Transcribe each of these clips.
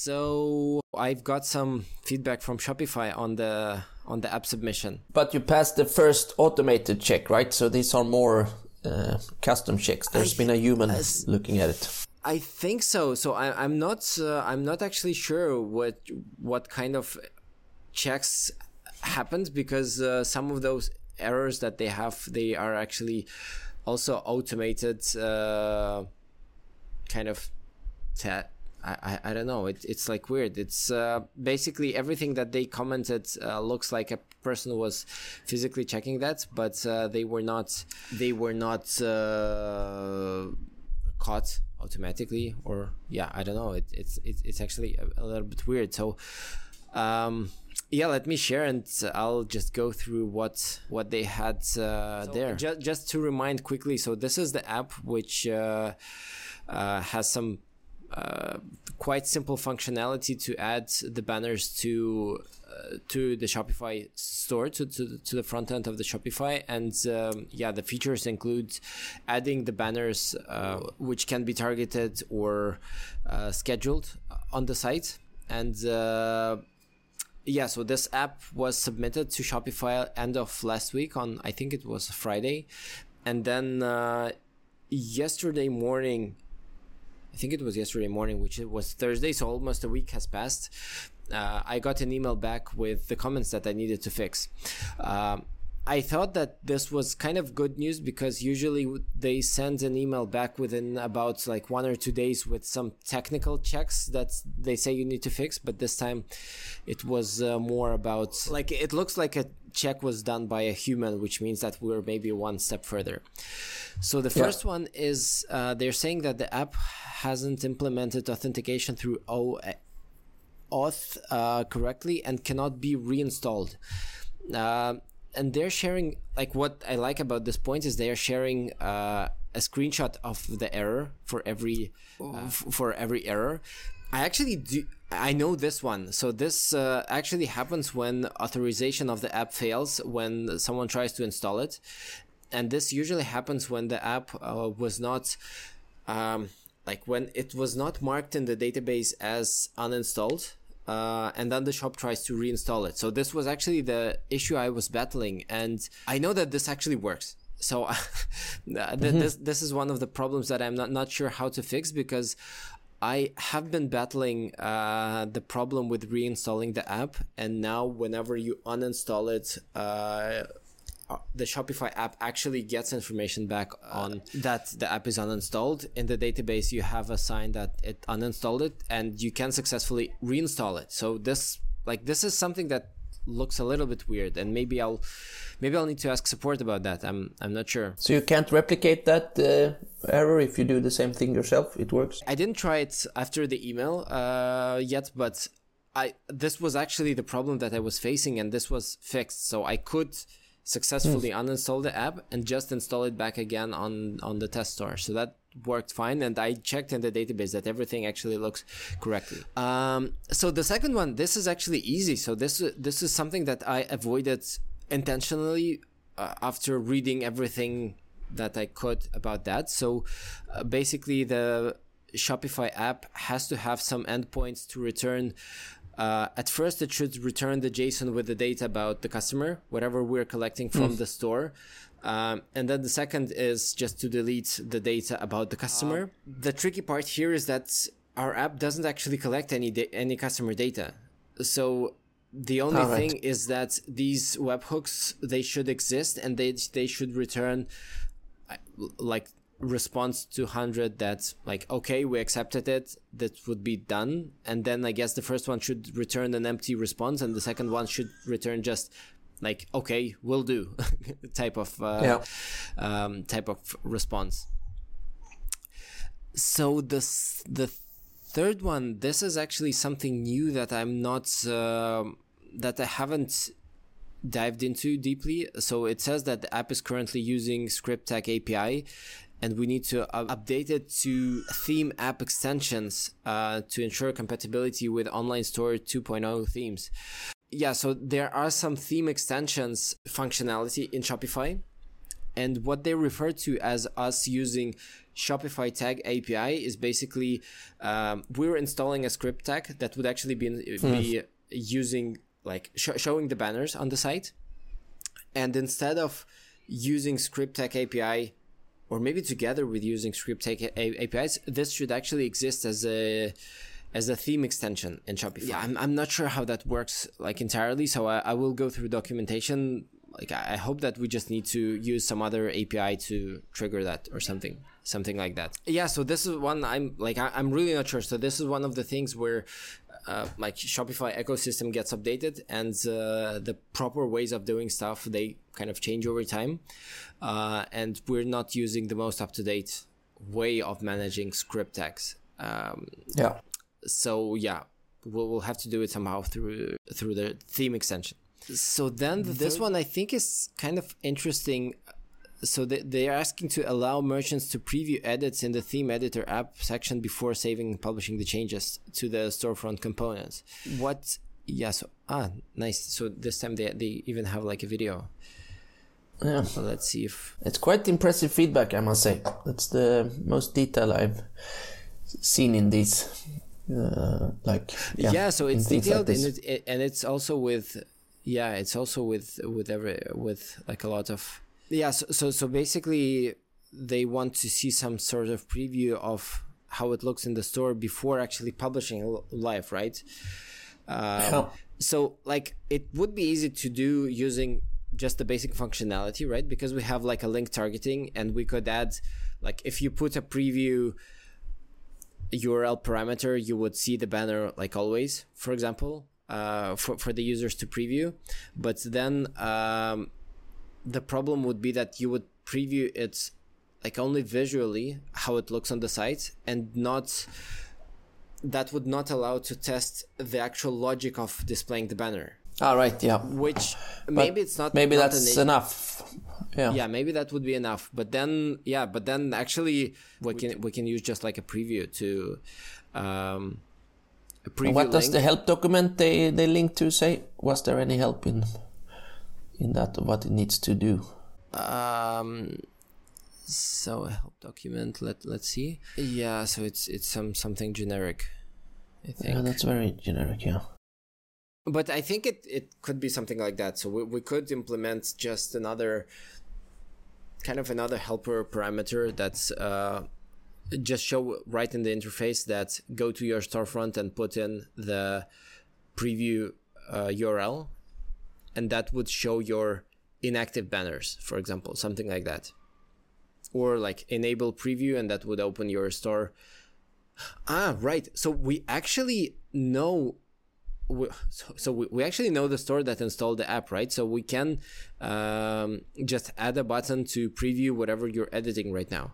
So I've got some feedback from Shopify on the on the app submission. But you passed the first automated check, right? So these are more uh, custom checks. There's I, been a human as, looking at it. I think so. So I, am not. Uh, I'm not actually sure what what kind of checks happened because uh, some of those errors that they have, they are actually also automated. Uh, kind of. Te- I, I, don't know. It, it's like weird. It's uh, basically everything that they commented uh, looks like a person was physically checking that, but uh, they were not. They were not uh, caught automatically, or yeah, I don't know. It, it's it, it's actually a, a, little bit weird. So. Um, yeah, let me share, and I'll just go through what what they had uh, so there. Just just to remind quickly, so this is the app which uh, uh, has some uh, quite simple functionality to add the banners to uh, to the Shopify store to, to, to the front end of the Shopify. And um, yeah the features include adding the banners uh, which can be targeted or uh, scheduled on the site. And uh, yeah so this app was submitted to Shopify end of last week on I think it was Friday. And then yesterday morning think it was yesterday morning, which it was Thursday, so almost a week has passed. Uh, I got an email back with the comments that I needed to fix. Um, I thought that this was kind of good news because usually they send an email back within about like one or two days with some technical checks that they say you need to fix. But this time it was uh, more about like it looks like a check was done by a human, which means that we're maybe one step further. So the first yeah. one is uh, they're saying that the app hasn't implemented authentication through OAuth uh, correctly and cannot be reinstalled. Uh, and they're sharing like what I like about this point is they are sharing uh, a screenshot of the error for every uh, f- for every error. I actually do. I know this one. So this uh, actually happens when authorization of the app fails when someone tries to install it, and this usually happens when the app uh, was not. Um, like when it was not marked in the database as uninstalled uh, and then the shop tries to reinstall it. So this was actually the issue I was battling, and I know that this actually works. So mm-hmm. this this is one of the problems that I'm not not sure how to fix because I have been battling uh, the problem with reinstalling the app, and now whenever you uninstall it, uh, uh, the Shopify app actually gets information back on that the app is uninstalled. In the database, you have a sign that it uninstalled it, and you can successfully reinstall it. So this, like, this is something that looks a little bit weird, and maybe I'll, maybe I'll need to ask support about that. I'm, I'm not sure. So you can't replicate that uh, error if you do the same thing yourself. It works. I didn't try it after the email uh, yet, but I this was actually the problem that I was facing, and this was fixed. So I could successfully mm. uninstall the app and just install it back again on on the test store. So that worked fine and i checked in the database that everything actually looks correctly. Um, so the second one this is actually easy. So this this is something that i avoided intentionally uh, after reading everything that i could about that. So uh, basically the shopify app has to have some endpoints to return uh, at first, it should return the JSON with the data about the customer, whatever we're collecting from mm. the store. Um, and then the second is just to delete the data about the customer. Uh, the tricky part here is that our app doesn't actually collect any da- any customer data. So the only right. thing is that these webhooks they should exist and they they should return uh, like response to 100 that's like okay we accepted it that would be done. And then i guess the first one should return an empty response and the second one should return just like okay we'll do type of uh, yeah. um, type of response. So this the third one this is actually something new that i'm not uh, that i haven't dived into deeply. So it says that the app is currently using ScriptTag api and we need to uh, update it to theme app extensions uh, to ensure compatibility with online store 2.0 themes. Yeah, so there are some theme extensions functionality in Shopify. And what they refer to as us using Shopify tag API is basically um, we're installing a script tag that would actually be, be using like sh- showing the banners on the site, and instead of using script tag API or maybe together with using script APIs, this should actually exist as a as a theme extension in Shopify. Yeah, I'm, I'm not sure how that works like entirely, so I, I will go through documentation. Like I hope that we just need to use some other API to trigger that or something, something like that. Yeah, so this is one I'm like I, I'm really not sure. So this is one of the things where uh, like Shopify ecosystem gets updated and uh, the proper ways of doing stuff they kind of change over time, uh, and we're not using the most up to date way of managing script tags. Um, yeah so yeah, we'll, we'll have to do it somehow through through the theme extension. So then the this one I think is kind of interesting. So they, they are asking to allow merchants to preview edits in the theme editor app section before saving and publishing the changes to the storefront components. What? Yeah. So ah, nice. So this time they they even have like a video. Yeah. So let's see if it's quite impressive feedback. I must say that's the most detail I've seen in these uh, like yeah, yeah so it's detailed like and, it, and it's also with yeah it's also with with every with like a lot of yeah so, so so basically they want to see some sort of preview of how it looks in the store before actually publishing live right? Um, so like it would be easy to do using just the basic functionality right? Because we have like a link targeting and we could add like if you put a preview URL parameter, you would see the banner like always, for example, uh, for, for the users to preview. But then um, the problem would be that you would preview it like only visually how it looks on the site and not that would not allow to test the actual logic of displaying the banner. All ah, yeah. Which maybe but it's not. Maybe not that's enough yeah yeah maybe that would be enough but then yeah but then actually we can we can use just like a preview to um a preview what link. does the help document they they link to say was there any help in in that what it needs to do. Um so a help document let let's see. Yeah so it's it's some something generic i think. Yeah that's very generic yeah. But I think it, it could be something like that. So we, we could implement just another kind of another helper parameter that's uh, just show right in the interface that go to your storefront and put in the preview uh, URL, and that would show your inactive banners, for example, something like that, or like enable preview, and that would open your store. Ah, right. So we actually know we, so, so we, we actually know the store that installed the app, right? So we can um, just add a button to preview whatever you're editing right now.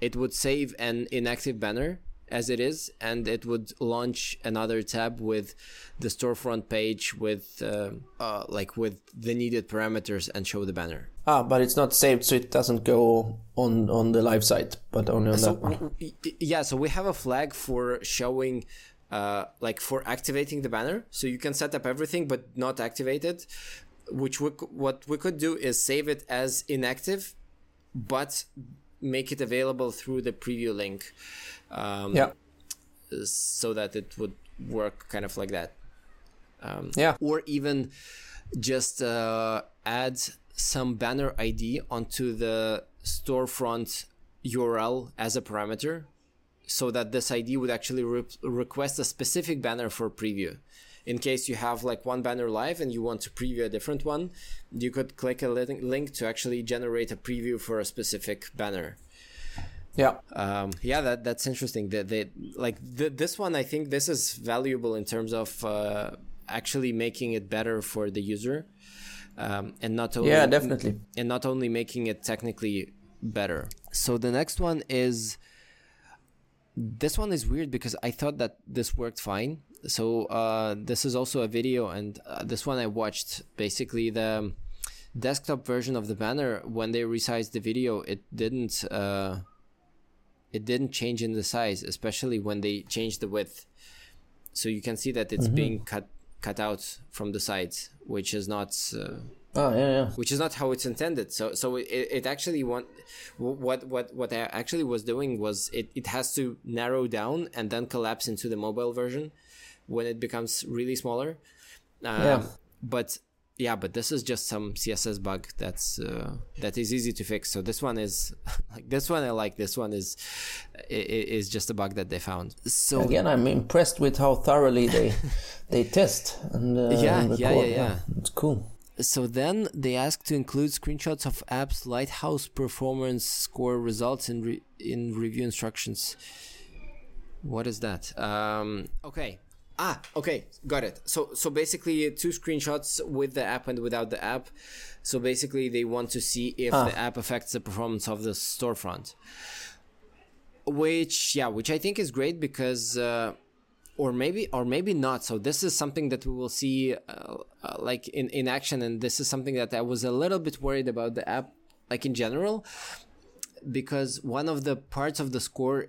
It would save an inactive banner as it is, and it would launch another tab with the storefront page with uh, uh, like with the needed parameters and show the banner. Ah, but it's not saved, so it doesn't go on on the live site, but only on so, that one. Yeah, so we have a flag for showing uh, like for activating the banner. So you can set up everything but not activate it. Which we, what we could do is save it as inactive, but make it available through the preview link. Um, yeah. So that it would work kind of like that. Um, yeah. Or even just uh, add some banner ID onto the storefront URL as a parameter so that this ID would actually re- request a specific banner for preview. In case you have like one banner live and you want to preview a different one, you could click a link to actually generate a preview for a specific banner. Yeah, um, yeah, that that's interesting. That they, like the, this one, I think this is valuable in terms of uh, actually making it better for the user, um, and not only yeah, definitely, and not only making it technically better. So the next one is this one is weird because I thought that this worked fine. So uh, this is also a video, and uh, this one I watched. Basically, the desktop version of the banner when they resized the video, it didn't uh, it didn't change in the size, especially when they changed the width. So you can see that it's mm-hmm. being cut cut out from the sides, which is not uh, Oh yeah, yeah. Which is not how it's intended. So so it, it actually want what what what I actually was doing was it, it has to narrow down and then collapse into the mobile version when it becomes really smaller. Um, Yeah. But yeah, but this is just some CSS bug that's uh, that is easy to fix. So this one is like this one I like. This one is is just a bug that they found. So Again, I'm impressed with how thoroughly they they test and uh, Yeah, and yeah, yeah, yeah. It's cool. So then they ask to include screenshots of apps Lighthouse performance score results in re- in review instructions. What is that? Um, okay. Ah, okay, got it. So so basically two screenshots with the app and without the app. So basically they want to see if Ah. the app affects the performance of the storefront. Which yeah, which I think is great because uh, or maybe or maybe not so this is something that we will see uh, uh, like in in action and this is something that i was a little bit worried about the app like in general because one of the parts of the score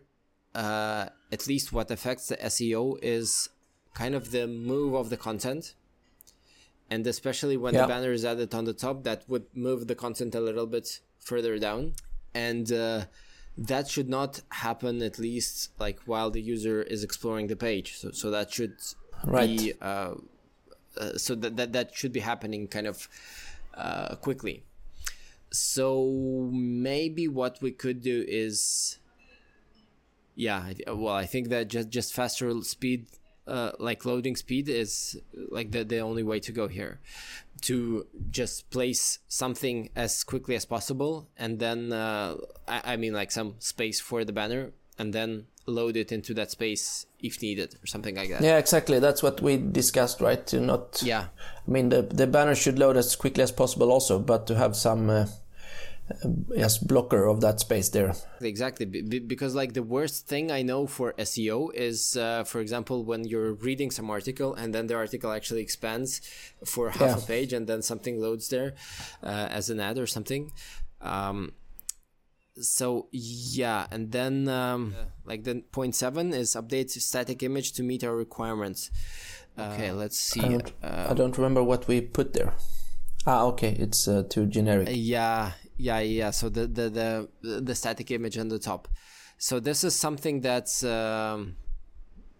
uh, at least what affects the seo is kind of the move of the content. And especially when the banner is added on the top that would move the content a little bit further down. And uh, that should not happen at least like while the user is exploring the page. So so that should Right. be uh, uh, so that, that that should be happening kind of uh, quickly. So maybe what we could do is yeah well i think that just just faster speed uh, like loading speed is like the, the only way to go here to just place something as quickly as possible and then uh, I, I mean like some space for the banner and then load it into that space if needed or something like that Yeah, exactly. That's what we discussed, right? To not. yeah I mean, the the banner should load as quickly as possible, also, but to have some. Uh, uh, yes, blocker of that space there. exactly be- be- because like the worst thing i know for seo is uh, for example when you're reading some article and then the article actually expands for half Yeah. a page and then something loads there uh, as an ad or something um, so yeah and then um, like then point seven is update static image to meet our requirements okay let's see I don't, uh, I don't remember what we put there. Ah, okay, it's uh, too generic. Yeah, yeah, yeah. So the the the the static image on the top. So this is something that's um,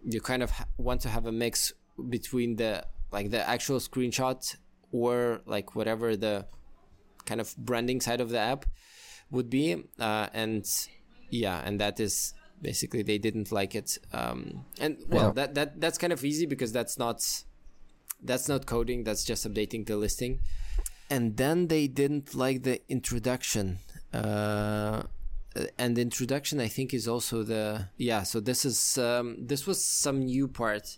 you kind of want to have a mix between the like the actual screenshot or like whatever the kind of branding side of the app would be, uh, and yeah, and that is basically they didn't like it. Um, and well, Yeah. that that that's kind of easy because that's not that's not coding. That's just updating the listing and then they didn't like the introduction uh and the introduction i think is also the yeah so this is um this was some new part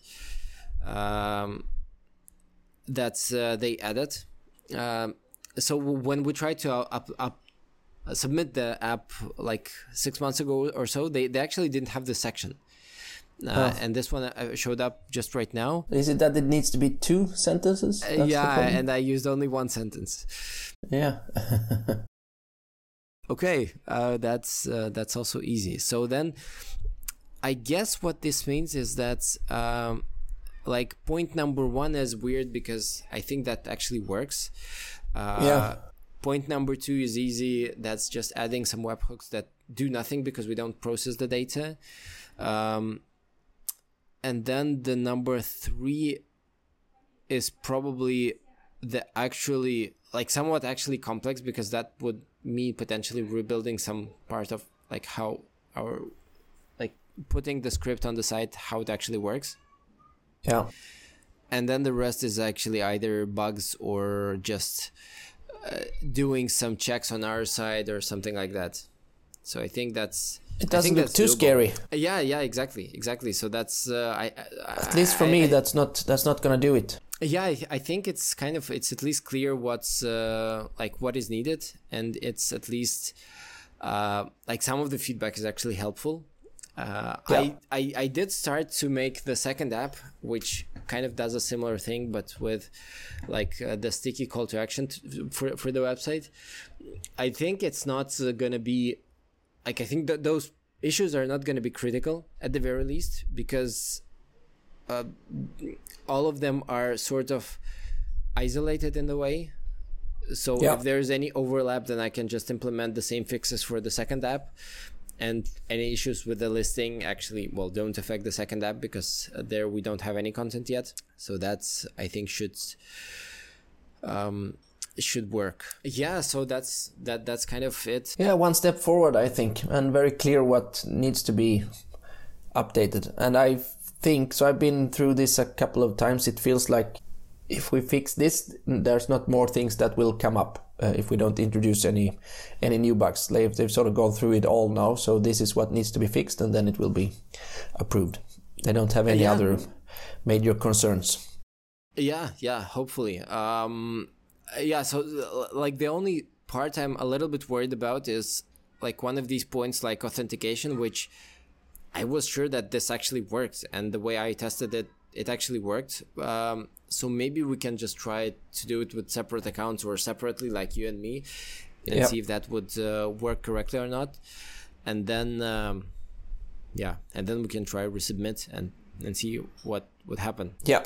um that uh, they added. Um so when we tried to up up submit the app like six months ago or so they, they actually didn't have this section uh, and this one uh, showed up just right now Is it that it needs to be two sentences? Uh, yeah and i used only one sentence yeah. Okay, uh, that's uh, that's also easy. So then, I guess what this means is that um, like point number one is weird because I think that actually works. Uh, Yeah. Point number two is easy. That's just adding some webhooks that do nothing because we don't process the data. Um, and then the number three is probably the actually like somewhat actually complex because that would mean potentially rebuilding some part of like how our like putting the script on the site how it actually works Yeah. and then the rest is actually either bugs or just uh, doing some checks on our side or something like that so i think that's It doesn't look too doable. scary. yeah yeah exactly exactly so that's uh, I, I At least for I- me, I- that's not that's not gonna do it. yeah I, I think it's kind of it's at least clear what's uh, like what is needed and it's at least uh, like some of the feedback is actually helpful uh, Yeah. I, I i did start to make the second app which kind of does a similar thing but with like uh, the sticky call to action t- for, for the website i think it's not uh, gonna be like i think that those issues are not gonna be critical at the very least because all of them are sort of isolated in the way So Yeah. if there's any overlap, then I can just implement the same fixes for the second app. And any issues with the listing actually, well, don't affect the second app because uh, there we don't have any content yet. So that's, I think, should um, should work. Yeah. So that's that. That's kind of it. Yeah, one step forward, I think, and very clear what needs to be updated. And I think so. I've been through this a couple of times. It feels like if we fix this, there's not more things that will come up uh, if we don't introduce any any new bugs. They've, they've sort of gone through it all now, so this is what needs to be fixed, and then it will be approved. They don't have any Yeah. other major concerns. Yeah, yeah, hopefully. Um yeah, so uh, like the only part I'm a little bit worried about is like one of these points like authentication which I was sure that this actually worked and the way I tested it it actually worked. Um so maybe we can just try to do it with separate accounts or separately like you and me and Yeah. see if that would uh, work correctly or not. And then um yeah, and then we can try resubmit and and see what would happen. Yeah,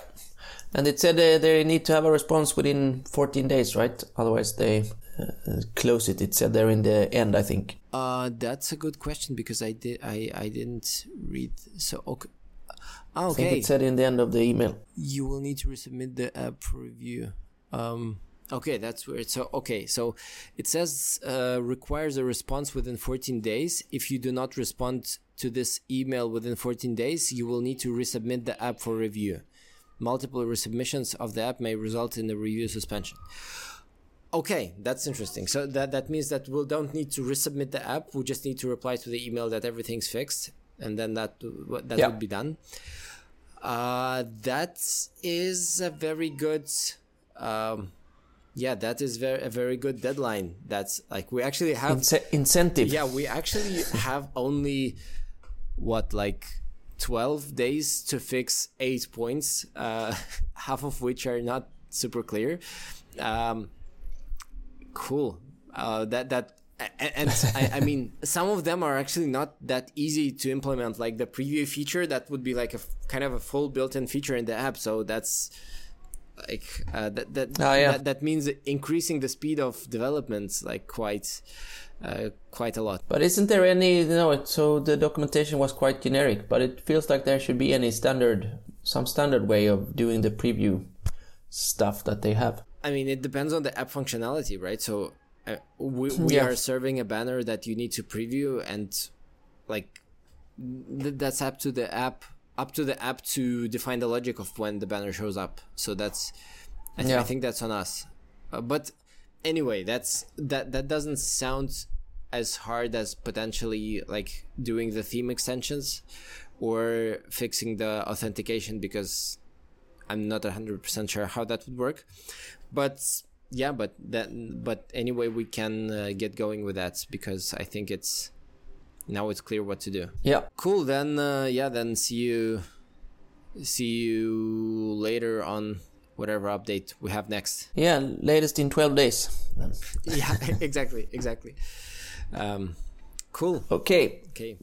and it said uh, they need to have a response within 14 days, right? Otherwise, they uh, close it. It said there in the end, I think. Uh, that's a good question because I did I I didn't read. So okay, Ah, I think okay. it said in the end of the email. You will need to resubmit the app for review. Um, okay, that's weird. So okay, so it says uh, requires a response within 14 days. If you do not respond to this email within 14 days, you will need to resubmit the app for review. Multiple resubmissions of the app may result in a review suspension. Okay, that's interesting. So that that means that we don't need to resubmit the app. We just need to reply to the email that everything's fixed, and then that that Yeah. would be done. Uh, that is a very good. Um, yeah, that is very a very good deadline. That's like we actually have. Ince- incentive. yeah, we actually have only what like 12 days to fix eight points, uh, half of which are not super clear. Um, cool. Uh, that that and I, I mean some of them are actually not that easy to implement. Like the preview feature, that would be like a kind of a full built-in feature in the app. So that's like uh, that that, Ah, yeah. that that means increasing the speed of development like quite uh, quite a lot. But isn't there any? You know, so the documentation was quite generic, but it feels like there should be any standard, some standard way of doing the preview stuff that they have. I mean, it depends on the app functionality, right? So uh, we, we Yeah. are serving a banner that you need to preview, and like th- that's up to the app, up to the app to define the logic of when the banner shows up. So that's, I, th- I think that's on us. Uh, but anyway, that's that that doesn't sound as hard as potentially like doing the theme extensions or fixing the authentication because I'm not 100% sure how that would work. But yeah, but that but anyway we can uh, get going with that because I think it's now it's clear what to do. Yeah. Cool, then uh, yeah, then see you see you later on whatever update we have next. Yeah, latest in 12 days. Yeah, exactly, exactly. Um cool. Okay, Okay.